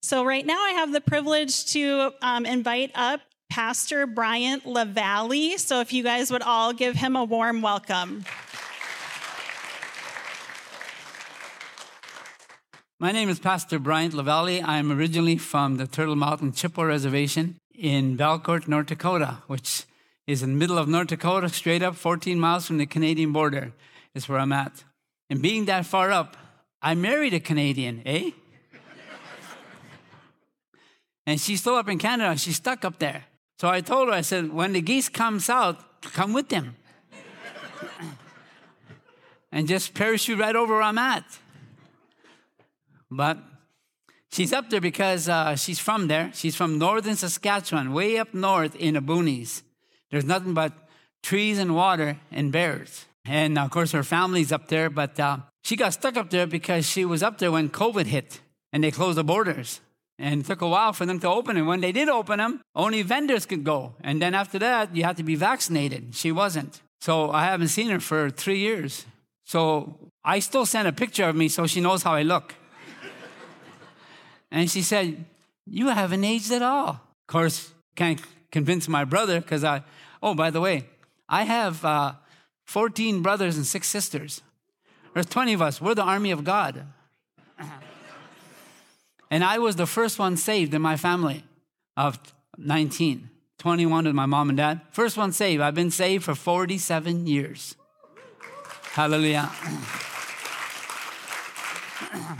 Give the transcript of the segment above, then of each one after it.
So, right now, I have the privilege to um, invite up Pastor Bryant LaVallie. So, if you guys would all give him a warm welcome. My name is Pastor Bryant LaVallie. I'm originally from the Turtle Mountain Chippewa Reservation in Belcourt, North Dakota, which is in the middle of North Dakota, straight up 14 miles from the Canadian border, is where I'm at. And being that far up, I married a Canadian, eh? And she's still up in Canada. She's stuck up there. So I told her, I said, when the geese comes out, come with them. and just parachute right over where I'm at. But she's up there because uh, she's from there. She's from northern Saskatchewan, way up north in the boonies. There's nothing but trees and water and bears. And of course, her family's up there, but uh, she got stuck up there because she was up there when COVID hit and they closed the borders. And it took a while for them to open. And when they did open them, only vendors could go. And then after that, you had to be vaccinated. She wasn't. So I haven't seen her for three years. So I still sent a picture of me so she knows how I look. And she said, You haven't aged at all. Of course, can't convince my brother because I, oh, by the way, I have uh, 14 brothers and six sisters. There's 20 of us. We're the army of God. And I was the first one saved in my family of 19. 21 with my mom and dad. First one saved. I've been saved for 47 years. Hallelujah.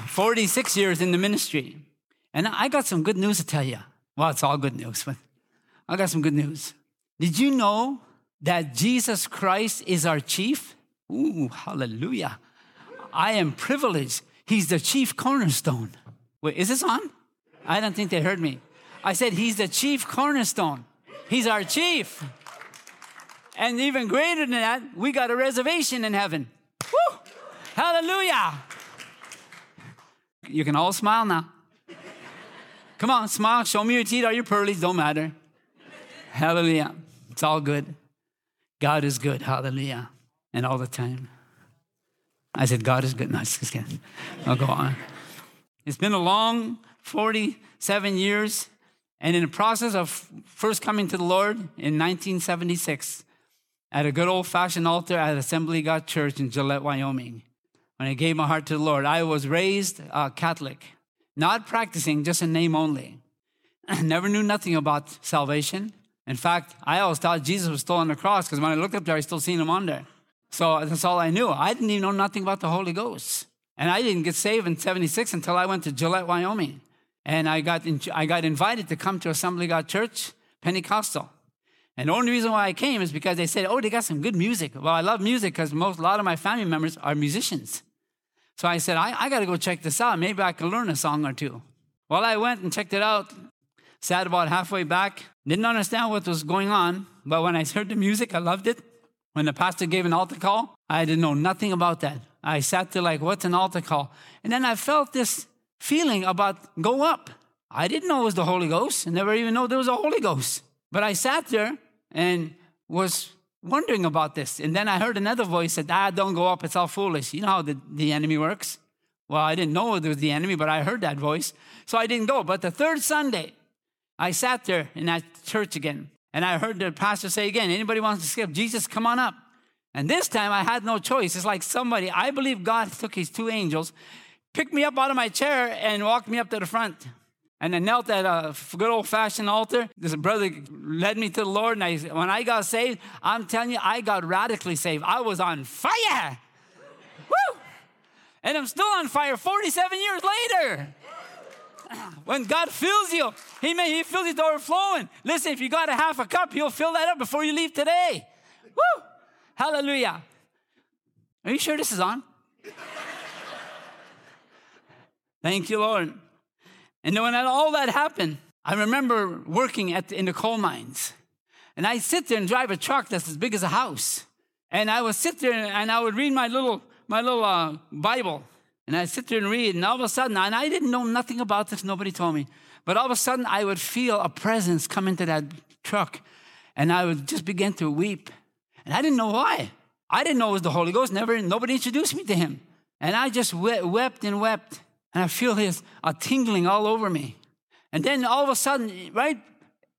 46 years in the ministry. And I got some good news to tell you. Well, it's all good news, but I got some good news. Did you know that Jesus Christ is our chief? Ooh, hallelujah. I am privileged. He's the chief cornerstone. Wait, is this on? I don't think they heard me. I said, He's the chief cornerstone. He's our chief. And even greater than that, we got a reservation in heaven. Woo! Hallelujah. You can all smile now. Come on, smile. Show me your teeth or your pearlies. Don't matter. Hallelujah. It's all good. God is good. Hallelujah. And all the time. I said, God is good. No, just kidding. I'll go on. It's been a long 47 years. And in the process of first coming to the Lord in 1976, at a good old fashioned altar at Assembly God Church in Gillette, Wyoming, when I gave my heart to the Lord, I was raised uh, Catholic not practicing, just in name only. Never knew nothing about salvation. In fact, I always thought Jesus was still on the cross because when I looked up there, I still seen him on there. So that's all I knew. I didn't even know nothing about the Holy Ghost. And I didn't get saved in 76 until I went to Gillette, Wyoming. And I got, in, I got invited to come to Assembly God Church, Pentecostal. And the only reason why I came is because they said, oh, they got some good music. Well, I love music because most, a lot of my family members are musicians. So I said, I, I got to go check this out. Maybe I can learn a song or two. Well, I went and checked it out. Sat about halfway back. Didn't understand what was going on. But when I heard the music, I loved it. When the pastor gave an altar call, I didn't know nothing about that. I sat there like, what's an altar call? And then I felt this feeling about go up. I didn't know it was the Holy Ghost. I never even know there was a Holy Ghost. But I sat there and was wondering about this. And then I heard another voice said, Ah, don't go up, it's all foolish. You know how the, the enemy works. Well, I didn't know it was the enemy, but I heard that voice. So I didn't go. But the third Sunday, I sat there in that church again. And I heard the pastor say again, anybody wants to skip, Jesus, come on up. And this time I had no choice. It's like somebody, I believe God took his two angels, picked me up out of my chair and walked me up to the front. And I knelt at a good old fashioned altar. This brother led me to the Lord. And I, when I got saved, I'm telling you, I got radically saved. I was on fire. Woo! And I'm still on fire 47 years later. When God fills you, He may He fills to overflowing. Listen, if you got a half a cup, He'll fill that up before you leave today. Woo! Hallelujah. Are you sure this is on? Thank you, Lord. And when all that happened, I remember working at, in the coal mines. And I sit there and drive a truck that's as big as a house. And I would sit there and I would read my little, my little uh, Bible. And I'd sit there and read. And all of a sudden, and I didn't know nothing about this, nobody told me. But all of a sudden, I would feel a presence come into that truck. And I would just begin to weep. And I didn't know why. I didn't know it was the Holy Ghost. Never, nobody introduced me to him. And I just wept and wept. And I feel his a tingling all over me. And then all of a sudden, right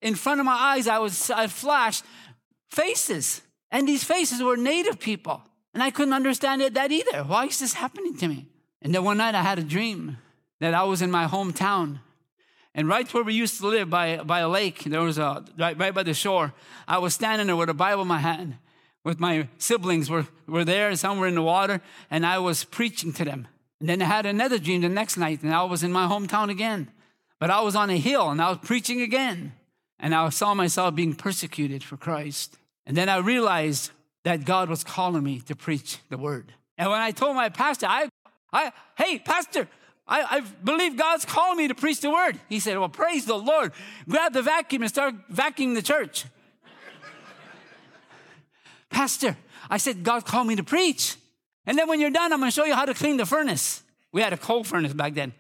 in front of my eyes, I was I flashed faces. And these faces were native people. And I couldn't understand it that either. Why is this happening to me? And then one night I had a dream that I was in my hometown. And right where we used to live by, by a lake, there was a, right, right by the shore, I was standing there with a Bible in my hand with my siblings were, were there, some were in the water, and I was preaching to them. And then I had another dream the next night, and I was in my hometown again. But I was on a hill, and I was preaching again. And I saw myself being persecuted for Christ. And then I realized that God was calling me to preach the word. And when I told my pastor, I, I hey, pastor, I, I believe God's calling me to preach the word. He said, well, praise the Lord. Grab the vacuum and start vacuuming the church. pastor, I said, God called me to preach. And then when you're done, I'm going to show you how to clean the furnace. We had a coal furnace back then.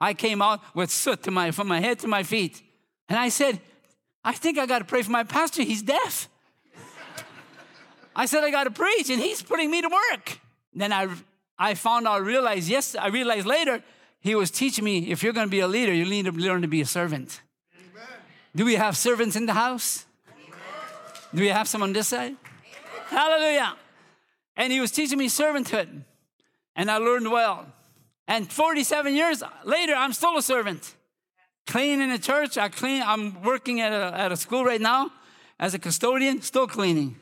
I came out with soot to my, from my head to my feet. And I said, I think I got to pray for my pastor. He's deaf. I said, I got to preach, and he's putting me to work. Then I, I found out, realized, yes, I realized later, he was teaching me if you're going to be a leader, you need to learn to be a servant. Amen. Do we have servants in the house? Amen. Do we have some on this side? Amen. Hallelujah. And he was teaching me servanthood, and I learned well. And 47 years later, I'm still a servant. Cleaning in a church, I clean, I'm working at a, at a school right now as a custodian, still cleaning.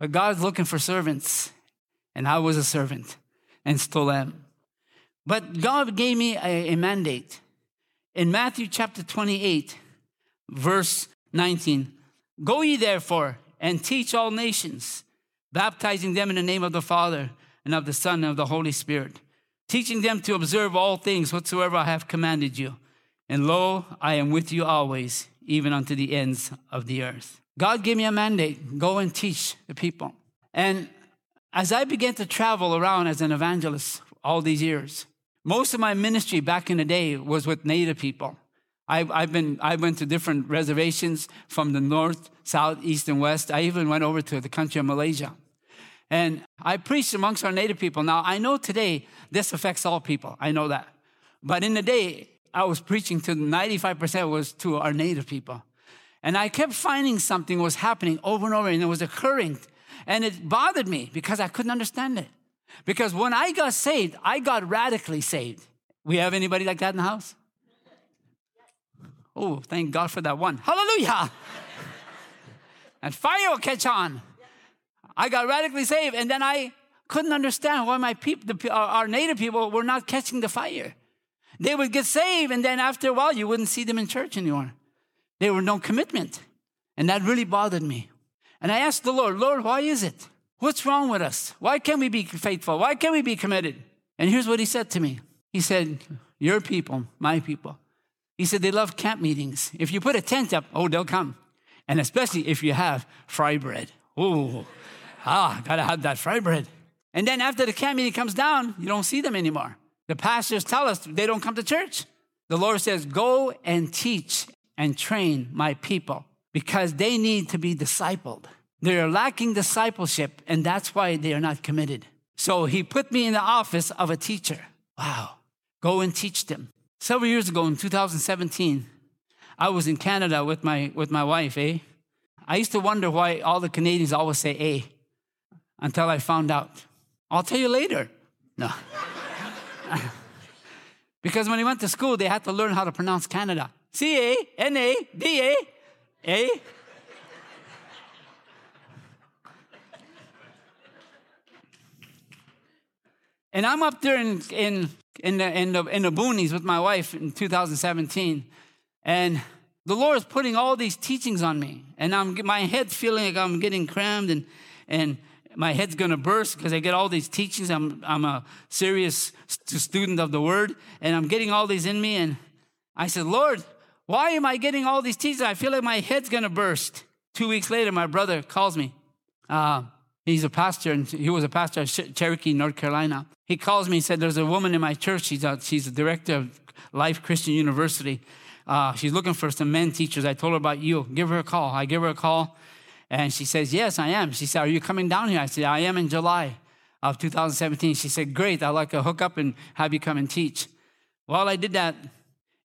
But God's looking for servants, and I was a servant and still am. But God gave me a, a mandate. In Matthew chapter 28, verse 19, Go ye therefore and teach all nations, baptizing them in the name of the Father and of the Son and of the Holy Spirit, teaching them to observe all things whatsoever I have commanded you. And lo, I am with you always, even unto the ends of the earth. God gave me a mandate go and teach the people. And as I began to travel around as an evangelist all these years, most of my ministry back in the day was with Native people. I, I've been, I went to different reservations from the north, south, east, and west. I even went over to the country of Malaysia. And I preached amongst our Native people. Now, I know today this affects all people. I know that. But in the day, I was preaching to 95% was to our Native people. And I kept finding something was happening over and over, and it was occurring. And it bothered me because I couldn't understand it. Because when I got saved, I got radically saved. We have anybody like that in the house? Oh, thank God for that one. Hallelujah. and fire will catch on. I got radically saved, and then I couldn't understand why my people, the, our native people, were not catching the fire. They would get saved, and then after a while, you wouldn't see them in church anymore. They were no commitment. And that really bothered me. And I asked the Lord, Lord, why is it? What's wrong with us? Why can't we be faithful? Why can't we be committed? And here's what he said to me He said, Your people, my people. He said, They love camp meetings. If you put a tent up, oh, they'll come. And especially if you have fry bread. Oh, ah, gotta have that fry bread. And then after the camp meeting comes down, you don't see them anymore. The pastors tell us they don't come to church. The Lord says, Go and teach and train my people because they need to be discipled. They're lacking discipleship, and that's why they are not committed. So he put me in the office of a teacher. Wow. Go and teach them. Several years ago in 2017, I was in Canada with my, with my wife, eh? I used to wonder why all the Canadians always say eh until I found out. I'll tell you later. No. because when he went to school, they had to learn how to pronounce Canada. C A N A D A. A. And I'm up there in, in, in, the, in, the, in the boonies with my wife in 2017. And the Lord is putting all these teachings on me. And I'm, my head's feeling like I'm getting crammed and, and my head's going to burst because I get all these teachings. I'm, I'm a serious student of the word and I'm getting all these in me. And I said, Lord, why am I getting all these teachings? I feel like my head's going to burst. Two weeks later, my brother calls me. Uh, he's a pastor, and he was a pastor at Cherokee, North Carolina. He calls me and said, There's a woman in my church. She's a, she's director of Life Christian University. Uh, she's looking for some men teachers. I told her about you. Give her a call. I give her a call, and she says, Yes, I am. She said, Are you coming down here? I said, I am in July of 2017. She said, Great. I'd like to hook up and have you come and teach. Well, I did that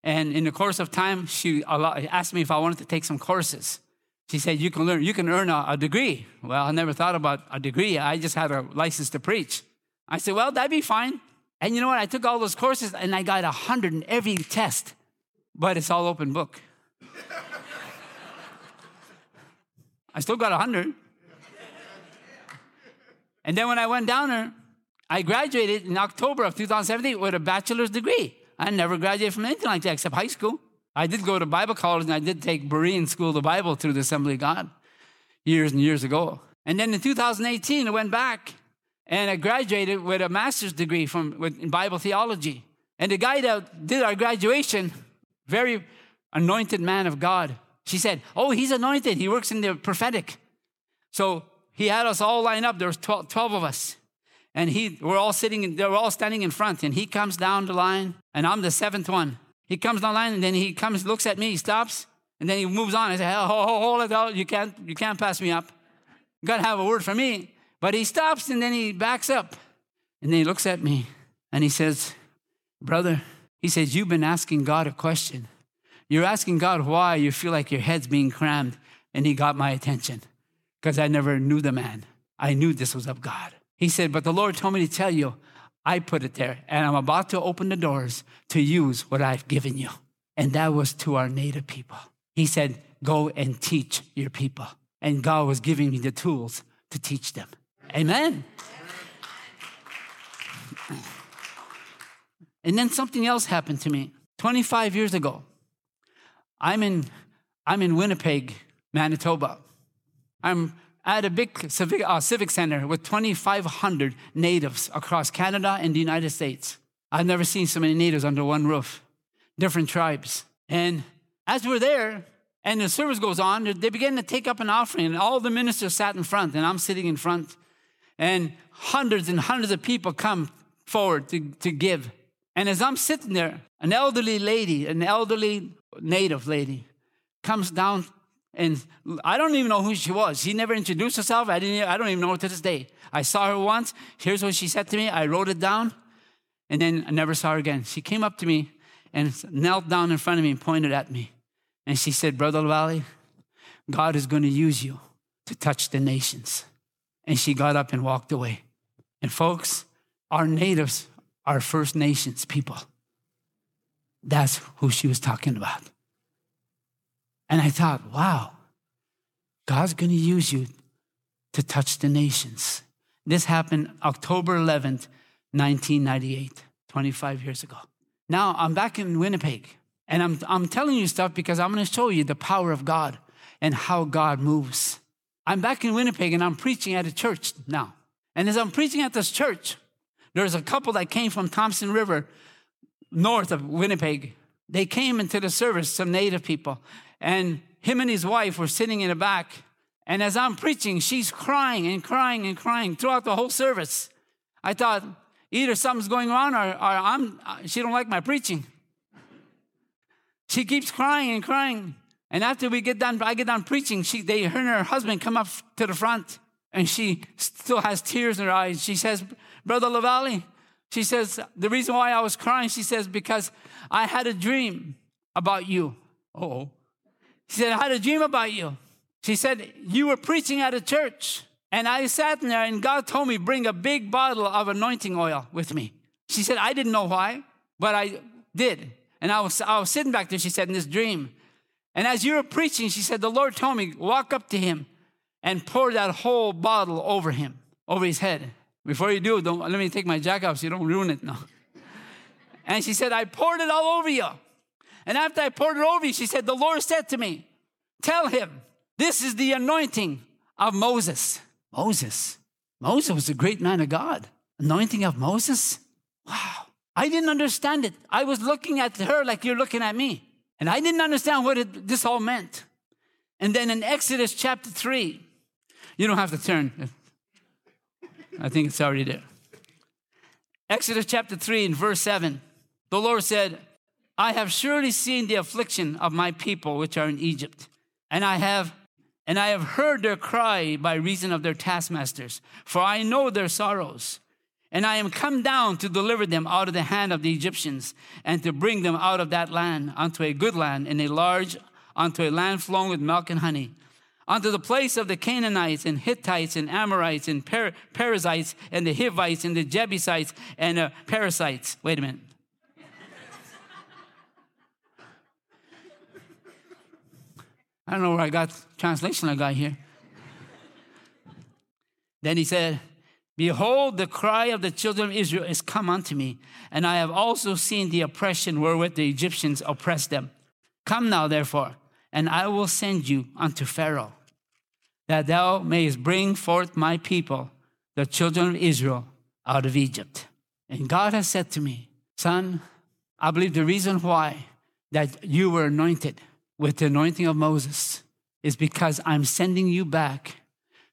And in the course of time, she asked me if I wanted to take some courses. She said, You can learn, you can earn a, a degree. Well, I never thought about a degree. I just had a license to preach. I said, Well, that'd be fine. And you know what? I took all those courses and I got a 100 in every test, but it's all open book. I still got a 100. And then when I went down there, I graduated in October of 2017 with a bachelor's degree. I never graduated from anything like that except high school. I did go to Bible college and I did take Berean School of the Bible through the Assembly of God years and years ago. And then in 2018, I went back and I graduated with a master's degree from with, in Bible theology. And the guy that did our graduation, very anointed man of God, she said, "Oh, he's anointed. He works in the prophetic." So he had us all lined up. There was 12, 12 of us. And he, we're all sitting, they were all standing in front. And he comes down the line, and I'm the seventh one. He comes down the line, and then he comes, looks at me, he stops, and then he moves on. I say, oh, hold it out. You can't, you can't pass me up. You gotta have a word for me. But he stops, and then he backs up. And then he looks at me, and he says, Brother, he says, You've been asking God a question. You're asking God why you feel like your head's being crammed. And he got my attention because I never knew the man. I knew this was of God. He said, But the Lord told me to tell you, I put it there, and I'm about to open the doors to use what I've given you. And that was to our native people. He said, Go and teach your people. And God was giving me the tools to teach them. Amen. And then something else happened to me. 25 years ago, I'm in, I'm in Winnipeg, Manitoba. I'm at a big civic, uh, civic center with 2,500 natives across Canada and the United States. I've never seen so many natives under one roof, different tribes. And as we're there, and the service goes on, they begin to take up an offering, and all the ministers sat in front, and I'm sitting in front. And hundreds and hundreds of people come forward to, to give. And as I'm sitting there, an elderly lady, an elderly native lady, comes down and I don't even know who she was. She never introduced herself. I didn't. I don't even know her to this day. I saw her once. Here's what she said to me. I wrote it down, and then I never saw her again. She came up to me and knelt down in front of me and pointed at me, and she said, "Brother Valley, God is going to use you to touch the nations." And she got up and walked away. And folks, our natives are First Nations people. That's who she was talking about. And I thought, wow, God's going to use you to touch the nations. This happened October 11th, 1998, 25 years ago. Now I'm back in Winnipeg, and I'm, I'm telling you stuff because I'm going to show you the power of God and how God moves. I'm back in Winnipeg and I'm preaching at a church now. And as I'm preaching at this church, there's a couple that came from Thompson River, north of Winnipeg. They came into the service, some native people, and him and his wife were sitting in the back. And as I'm preaching, she's crying and crying and crying throughout the whole service. I thought either something's going on or, or I'm, uh, she don't like my preaching. She keeps crying and crying. And after we get done, I get done preaching, she, they, her and her husband come up to the front and she still has tears in her eyes. She says, Brother LaVallie, she says, the reason why I was crying, she says, because I had a dream about you. Oh. She said, I had a dream about you. She said, You were preaching at a church. And I sat there and God told me, bring a big bottle of anointing oil with me. She said, I didn't know why, but I did. And I was, I was sitting back there, she said, in this dream. And as you were preaching, she said, the Lord told me, walk up to him and pour that whole bottle over him, over his head. Before you do, don't, let me take my jacket off so you don't ruin it. No. And she said, I poured it all over you. And after I poured it over you, she said, The Lord said to me, Tell him, this is the anointing of Moses. Moses. Moses was a great man of God. Anointing of Moses? Wow. I didn't understand it. I was looking at her like you're looking at me. And I didn't understand what it, this all meant. And then in Exodus chapter 3, you don't have to turn. I think it's already there. Exodus chapter 3 and verse 7. The Lord said, I have surely seen the affliction of my people which are in Egypt, and I have and I have heard their cry by reason of their taskmasters, for I know their sorrows. And I am come down to deliver them out of the hand of the Egyptians and to bring them out of that land unto a good land and a large, unto a land flowing with milk and honey, unto the place of the Canaanites and Hittites and Amorites and per- Perizzites and the Hivites and the Jebusites and the Parasites. Wait a minute. I don't know where I got translation I got here. Then he said, Behold, the cry of the children of Israel is come unto me, and I have also seen the oppression wherewith the Egyptians oppressed them. Come now, therefore, and I will send you unto Pharaoh, that thou mayest bring forth my people, the children of Israel, out of Egypt. And God has said to me, Son, I believe the reason why that you were anointed with the anointing of Moses is because I'm sending you back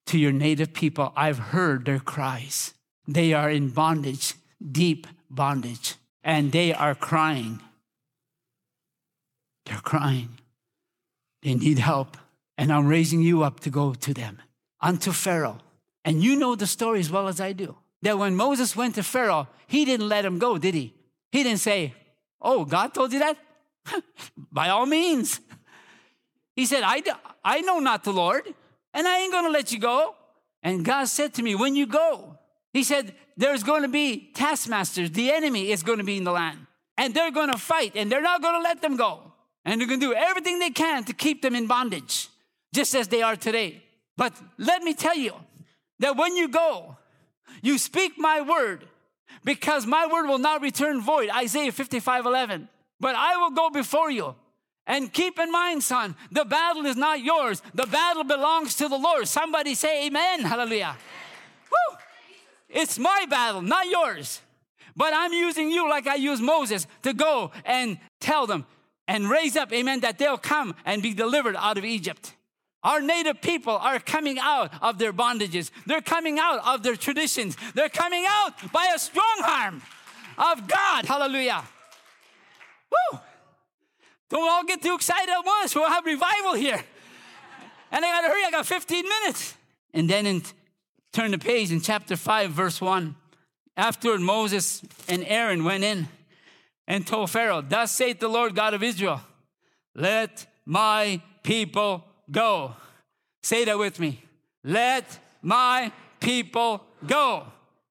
to your native people. I've heard their cries. They are in bondage, deep bondage, and they are crying. They're crying. They need help. And I'm raising you up to go to them, unto Pharaoh. And you know the story as well as I do. That when Moses went to Pharaoh, he didn't let him go, did he? He didn't say, Oh, God told you that? By all means. He said, I, I know not the Lord and I ain't gonna let you go. And God said to me, When you go, He said, There's gonna be taskmasters. The enemy is gonna be in the land. And they're gonna fight, and they're not gonna let them go. And they're gonna do everything they can to keep them in bondage, just as they are today. But let me tell you that when you go, you speak my word, because my word will not return void. Isaiah 55 11. But I will go before you and keep in mind, son, the battle is not yours. The battle belongs to the Lord. Somebody say amen. Hallelujah. Woo! It's my battle, not yours. But I'm using you like I used Moses to go and tell them and raise up, amen, that they'll come and be delivered out of Egypt. Our native people are coming out of their bondages. They're coming out of their traditions. They're coming out by a strong arm of God. Hallelujah. Woo! Don't all get too excited at once. We'll have revival here. And I gotta hurry, I got 15 minutes. And then in, turn the page in chapter 5, verse 1. Afterward, Moses and Aaron went in and told Pharaoh, Thus saith the Lord God of Israel, let my people go. Say that with me. Let my people go.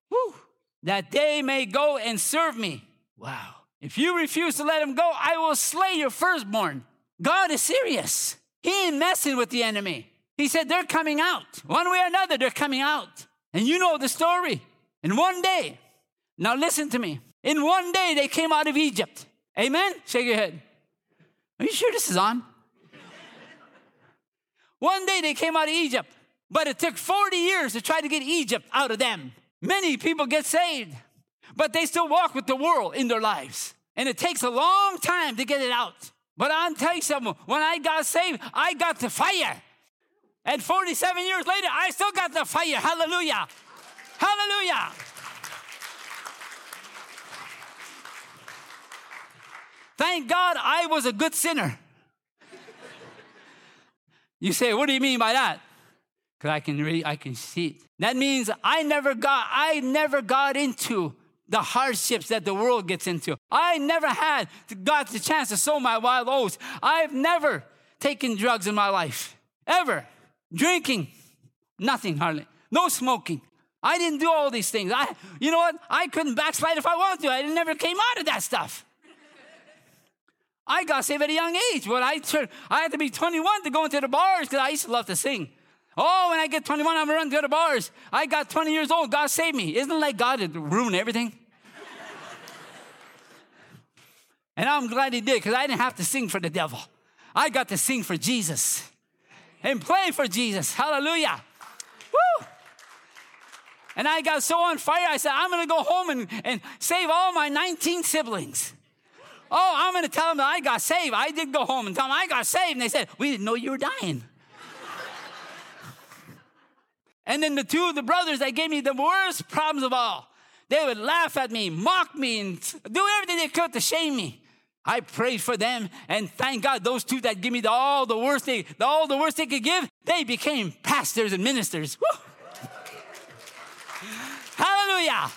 Woo. That they may go and serve me. Wow. If you refuse to let him go, I will slay your firstborn. God is serious. He ain't messing with the enemy. He said, They're coming out. One way or another, they're coming out. And you know the story. In one day, now listen to me. In one day, they came out of Egypt. Amen? Shake your head. Are you sure this is on? one day, they came out of Egypt, but it took 40 years to try to get Egypt out of them. Many people get saved, but they still walk with the world in their lives. And it takes a long time to get it out. But I'll tell you something, when I got saved, I got the fire. And 47 years later, I still got the fire. Hallelujah. Hallelujah. Thank God I was a good sinner. You say, what do you mean by that? Because I can read, I can see it. That means I never got, I never got into the hardships that the world gets into. I never had got the chance to sow my wild oats. I've never taken drugs in my life, ever. Drinking, nothing hardly. No smoking. I didn't do all these things. I, you know what? I couldn't backslide if I wanted to. I never came out of that stuff. I got saved at a young age, but I turned, I had to be 21 to go into the bars because I used to love to sing. Oh, when I get 21, I'm gonna run to the bars. I got 20 years old. God saved me. Isn't it like God ruined everything? and I'm glad He did because I didn't have to sing for the devil. I got to sing for Jesus and play for Jesus. Hallelujah. Woo! And I got so on fire, I said, I'm gonna go home and, and save all my 19 siblings. Oh, I'm gonna tell them that I got saved. I did go home and tell them I got saved. And they said, We didn't know you were dying. And then the two of the brothers that gave me the worst problems of all, they would laugh at me, mock me, and do everything they could to shame me. I prayed for them, and thank God those two that give me the, all the worst they, the, all the worst they could give, they became pastors and ministers. Hallelujah!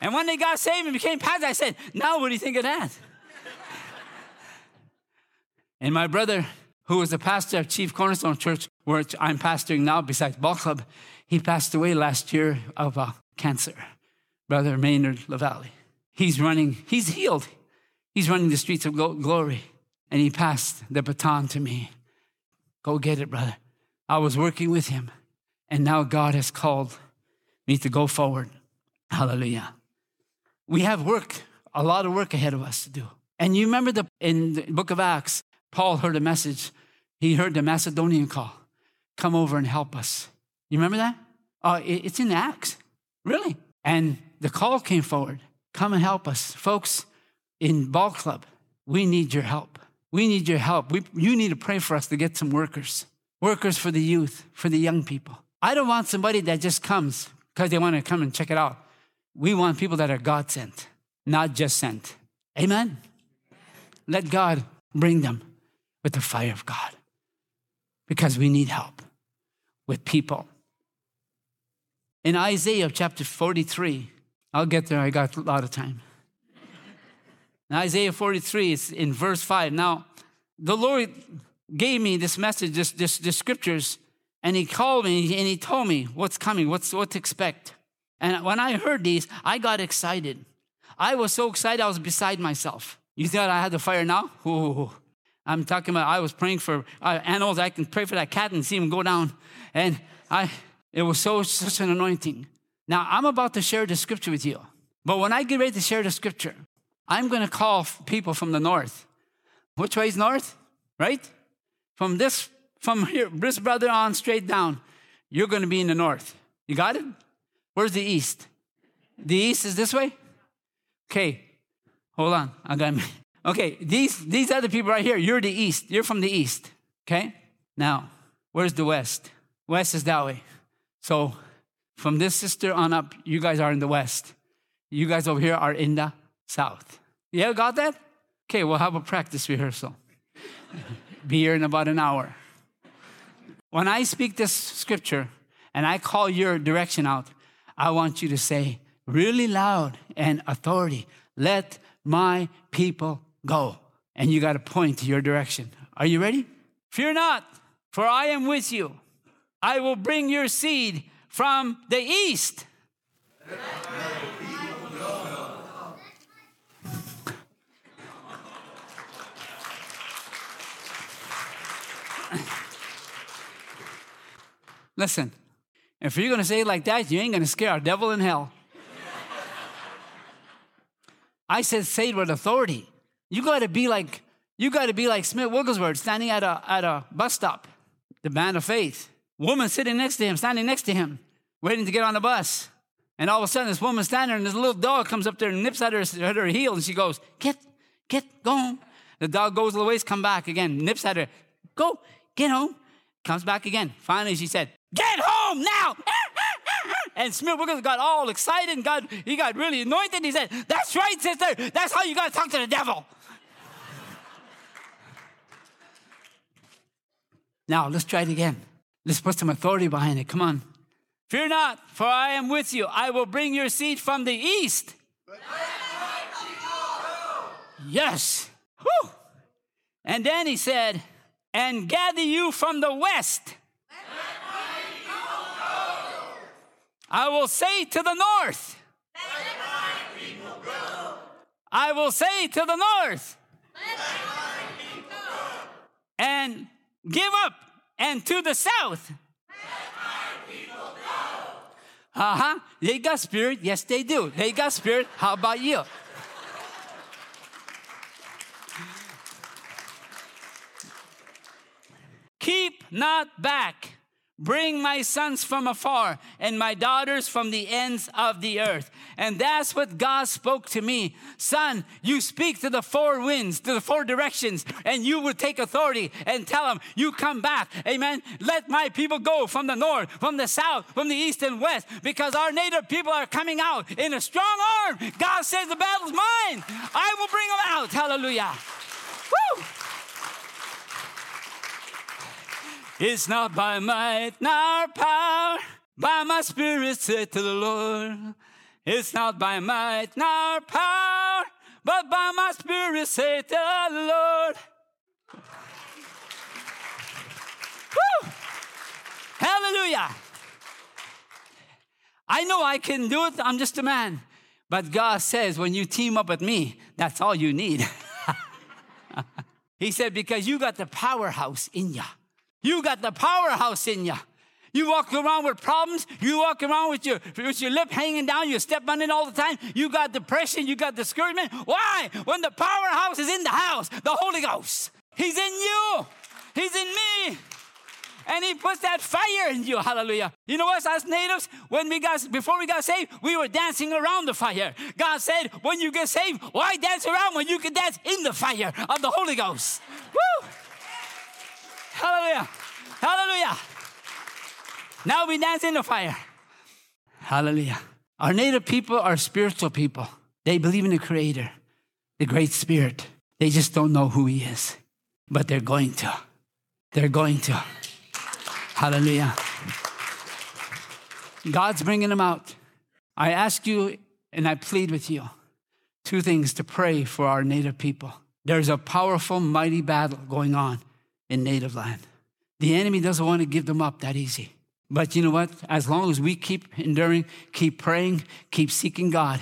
And when they got saved and became pastors, I said, now what do you think of that? and my brother, who was the pastor of Chief Cornerstone Church, where I'm pastoring now besides Ball Club, he passed away last year of uh, cancer. Brother Maynard LaVallie. He's running, he's healed. He's running the streets of glory. And he passed the baton to me. Go get it, brother. I was working with him. And now God has called me to go forward. Hallelujah. We have work, a lot of work ahead of us to do. And you remember the, in the book of Acts, Paul heard a message. He heard the Macedonian call come over and help us. You remember that? Oh, it, it's in Acts. Really? And the call came forward come and help us. Folks, in Ball Club, we need your help. We need your help. We, you need to pray for us to get some workers, workers for the youth, for the young people. I don't want somebody that just comes because they want to come and check it out. We want people that are God sent, not just sent. Amen? Let God bring them with the fire of God because we need help with people. In Isaiah chapter 43, I'll get there, I got a lot of time. In Isaiah 43, it's in verse 5. Now, the Lord gave me this message, this, this, this scriptures, and He called me and He told me what's coming, what's, what to expect. And when I heard these, I got excited. I was so excited, I was beside myself. You thought I had the fire now? Ooh. I'm talking about, I was praying for uh, animals. I can pray for that cat and see him go down. And I, it was so, such an anointing. Now, I'm about to share the scripture with you. But when I get ready to share the scripture, I'm going to call people from the north. Which way is north? Right? From this, from here, this brother on straight down, you're going to be in the north. You got it? Where's the east? The east is this way? Okay. Hold on. I got me. Okay, these these other people right here, you're the east. You're from the east. Okay? Now, where's the west? West is that way. So from this sister on up, you guys are in the west. You guys over here are in the south. Yeah, got that? Okay, we'll have a practice rehearsal. Be here in about an hour. When I speak this scripture and I call your direction out, I want you to say really loud and authority, let my people go. And you got to point to your direction. Are you ready? Fear not, for I am with you. I will bring your seed from the east. Listen, if you're going to say it like that, you ain't going to scare a devil in hell. I said, say it with authority. You got to be like, you got to be like Smith Wigglesworth standing at a, at a bus stop, the man of faith. Woman sitting next to him, standing next to him, waiting to get on the bus. And all of a sudden, this woman standing and this little dog comes up there and nips at her, at her heel, and she goes, Get, get, go home. The dog goes a little ways, come back again, nips at her, Go, get home. Comes back again. Finally, she said, Get home now. And Smith Wigglesworth got all excited and got, he got really anointed. He said, That's right, sister. That's how you got to talk to the devil. Now, let's try it again. Let's put some authority behind it. Come on. Fear not, for I am with you. I will bring your seed from the east. Yes. Whew. And then he said, and gather you from the west. I will say to the north. I will say to the north. And give up. And to the south. Let my people go. Uh huh. They got spirit. Yes, they do. They got spirit. How about you? Keep not back. Bring my sons from afar and my daughters from the ends of the earth. And that's what God spoke to me. Son, you speak to the four winds, to the four directions, and you will take authority and tell them, you come back. Amen. Let my people go from the north, from the south, from the east and west, because our native people are coming out in a strong arm. God says the battle's mine. I will bring them out. Hallelujah. Woo! It's not by might nor power, by my spirit, said to the Lord. It's not by might nor power, but by my spirit, saith the Lord. Woo! Hallelujah. I know I can do it, I'm just a man. But God says, when you team up with me, that's all you need. he said, because you got the powerhouse in you. You got the powerhouse in you. You walk around with problems. You walk around with your, with your lip hanging down. You step on it all the time. You got depression. You got discouragement. Why? When the powerhouse is in the house, the Holy Ghost. He's in you. He's in me. And he puts that fire in you. Hallelujah. You know what, as natives, when we got before we got saved, we were dancing around the fire. God said, when you get saved, why dance around when you can dance in the fire of the Holy Ghost? Woo! Hallelujah. Hallelujah. Now we dance in the fire. Hallelujah. Our native people are spiritual people. They believe in the Creator, the Great Spirit. They just don't know who He is, but they're going to. They're going to. Hallelujah. God's bringing them out. I ask you and I plead with you two things to pray for our native people. There's a powerful, mighty battle going on in native land. The enemy doesn't want to give them up that easy. But you know what? As long as we keep enduring, keep praying, keep seeking God,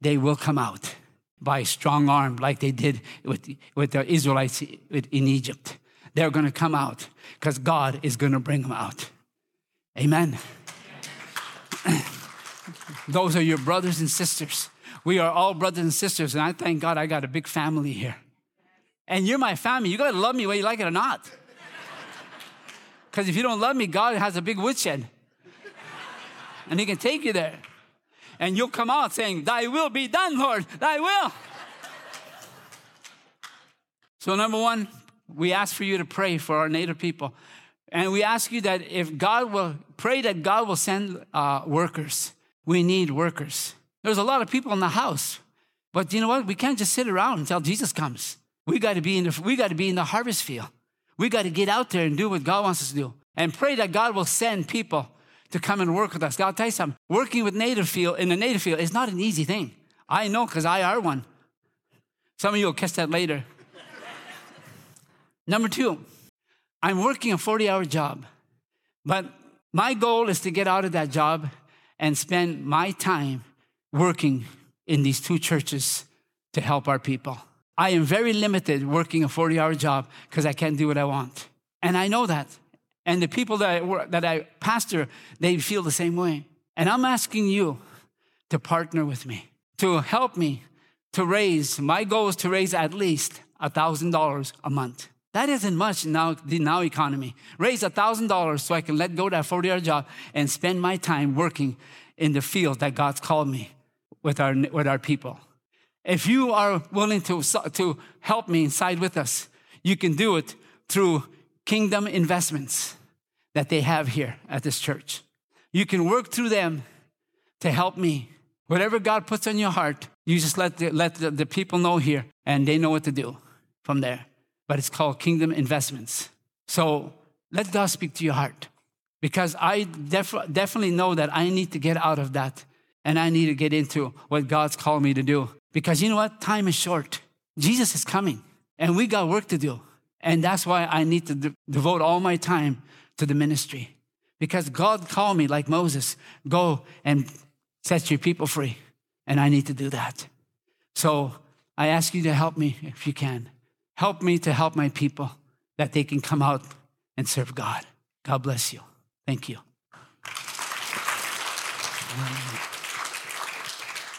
they will come out by a strong arm, like they did with, with the Israelites in Egypt. They're going to come out because God is going to bring them out. Amen. Those are your brothers and sisters. We are all brothers and sisters, and I thank God I got a big family here. And you're my family. You got to love me whether you like it or not. Because if you don't love me, God has a big woodshed. And He can take you there. And you'll come out saying, Thy will be done, Lord, Thy will. So, number one, we ask for you to pray for our native people. And we ask you that if God will pray that God will send uh, workers. We need workers. There's a lot of people in the house, but you know what? We can't just sit around until Jesus comes. We got to be in the we got to be in the harvest field. We got to get out there and do what God wants us to do, and pray that God will send people to come and work with us. God, I'll tell you something. Working with native field in the native field is not an easy thing. I know because I are one. Some of you will catch that later. Number two, I'm working a 40 hour job, but my goal is to get out of that job and spend my time working in these two churches to help our people. I am very limited working a 40 hour job because I can't do what I want. And I know that. And the people that I, that I pastor, they feel the same way. And I'm asking you to partner with me, to help me to raise, my goal is to raise at least $1,000 a month. That isn't much now, the now economy. Raise $1,000 so I can let go that 40 hour job and spend my time working in the field that God's called me with our, with our people. If you are willing to, to help me and side with us, you can do it through kingdom investments that they have here at this church. You can work through them to help me. Whatever God puts on your heart, you just let the, let the, the people know here and they know what to do from there. But it's called kingdom investments. So let God speak to your heart because I def- definitely know that I need to get out of that and I need to get into what God's called me to do. Because you know what? Time is short. Jesus is coming and we got work to do. And that's why I need to de- devote all my time to the ministry. Because God called me, like Moses, go and set your people free. And I need to do that. So I ask you to help me if you can. Help me to help my people that they can come out and serve God. God bless you. Thank you.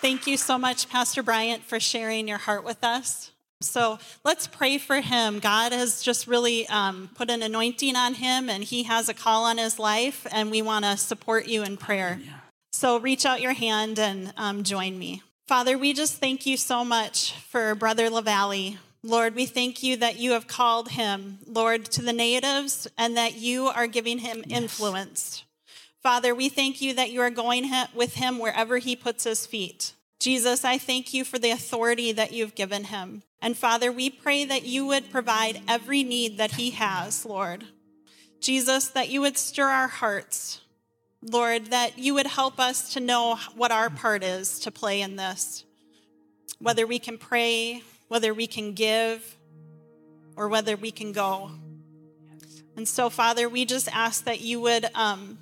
Thank you so much, Pastor Bryant, for sharing your heart with us. So let's pray for him. God has just really um, put an anointing on him, and he has a call on his life, and we want to support you in prayer. Yeah. So reach out your hand and um, join me. Father, we just thank you so much for Brother LaVallie. Lord, we thank you that you have called him, Lord, to the natives and that you are giving him yes. influence. Father, we thank you that you are going with him wherever he puts his feet. Jesus, I thank you for the authority that you've given him. And Father, we pray that you would provide every need that he has, Lord. Jesus, that you would stir our hearts. Lord, that you would help us to know what our part is to play in this. Whether we can pray, whether we can give, or whether we can go. And so, Father, we just ask that you would um,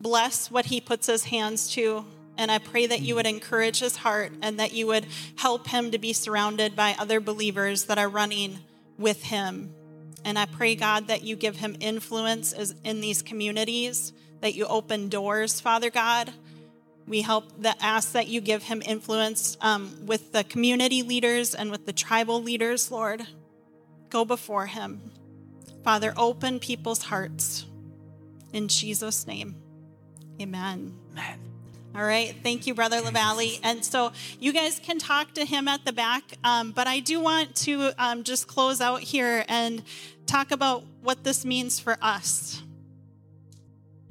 bless what he puts his hands to. And I pray that you would encourage his heart and that you would help him to be surrounded by other believers that are running with him. And I pray, God, that you give him influence in these communities, that you open doors, Father God. We help that ask that you give him influence um, with the community leaders and with the tribal leaders, Lord. Go before him. Father, open people's hearts. In Jesus' name, amen. Amen. All right. Thank you, Brother LaVallie. And so you guys can talk to him at the back. Um, but I do want to um, just close out here and talk about what this means for us.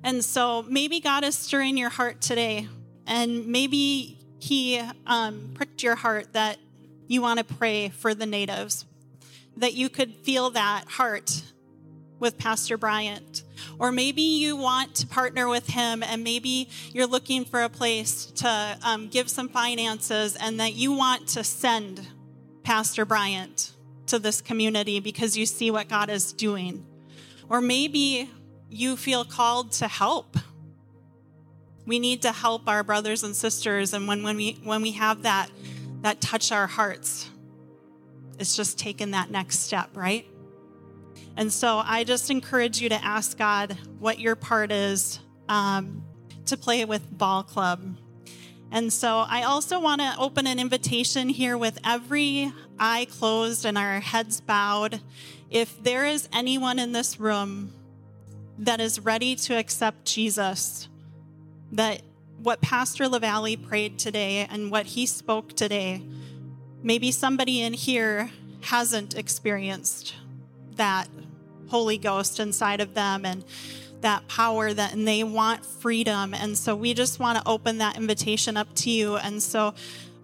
And so maybe God is stirring your heart today, and maybe He um, pricked your heart that you want to pray for the natives, that you could feel that heart with Pastor Bryant. Or maybe you want to partner with him and maybe you're looking for a place to um, give some finances and that you want to send Pastor Bryant to this community because you see what God is doing. Or maybe you feel called to help. We need to help our brothers and sisters and when, when we when we have that that touch our hearts, it's just taking that next step, right? And so I just encourage you to ask God what your part is um, to play with Ball Club. And so I also want to open an invitation here with every eye closed and our heads bowed. If there is anyone in this room that is ready to accept Jesus, that what Pastor LaVallie prayed today and what he spoke today, maybe somebody in here hasn't experienced that Holy Ghost inside of them and that power that and they want freedom. And so we just want to open that invitation up to you. And so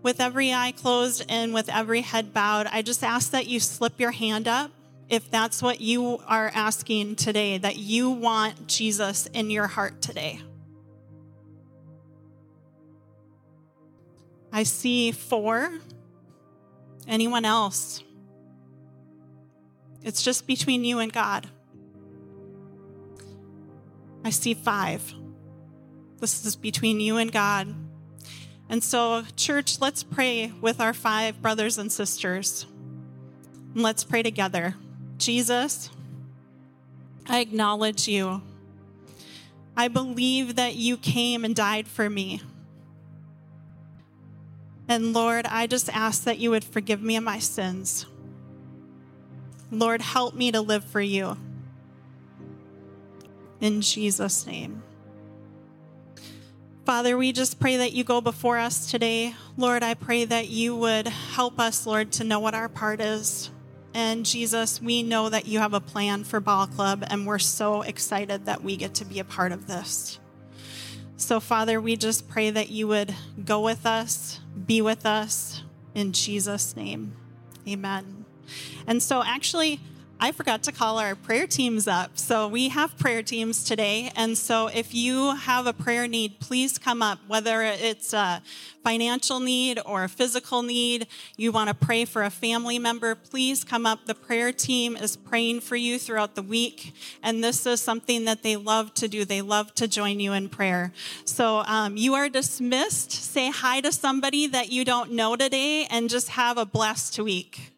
with every eye closed and with every head bowed, I just ask that you slip your hand up if that's what you are asking today, that you want Jesus in your heart today. I see four. Anyone else? It's just between you and God. I see five. This is between you and God. And so, church, let's pray with our five brothers and sisters. And let's pray together. Jesus, I acknowledge you. I believe that you came and died for me. And Lord, I just ask that you would forgive me of my sins. Lord, help me to live for you. In Jesus' name. Father, we just pray that you go before us today. Lord, I pray that you would help us, Lord, to know what our part is. And Jesus, we know that you have a plan for Ball Club, and we're so excited that we get to be a part of this. So, Father, we just pray that you would go with us, be with us, in Jesus' name. Amen. And so, actually, I forgot to call our prayer teams up. So we have prayer teams today. And so if you have a prayer need, please come up, whether it's a financial need or a physical need, you want to pray for a family member, please come up. The prayer team is praying for you throughout the week. And this is something that they love to do. They love to join you in prayer. So um, you are dismissed. Say hi to somebody that you don't know today and just have a blessed week.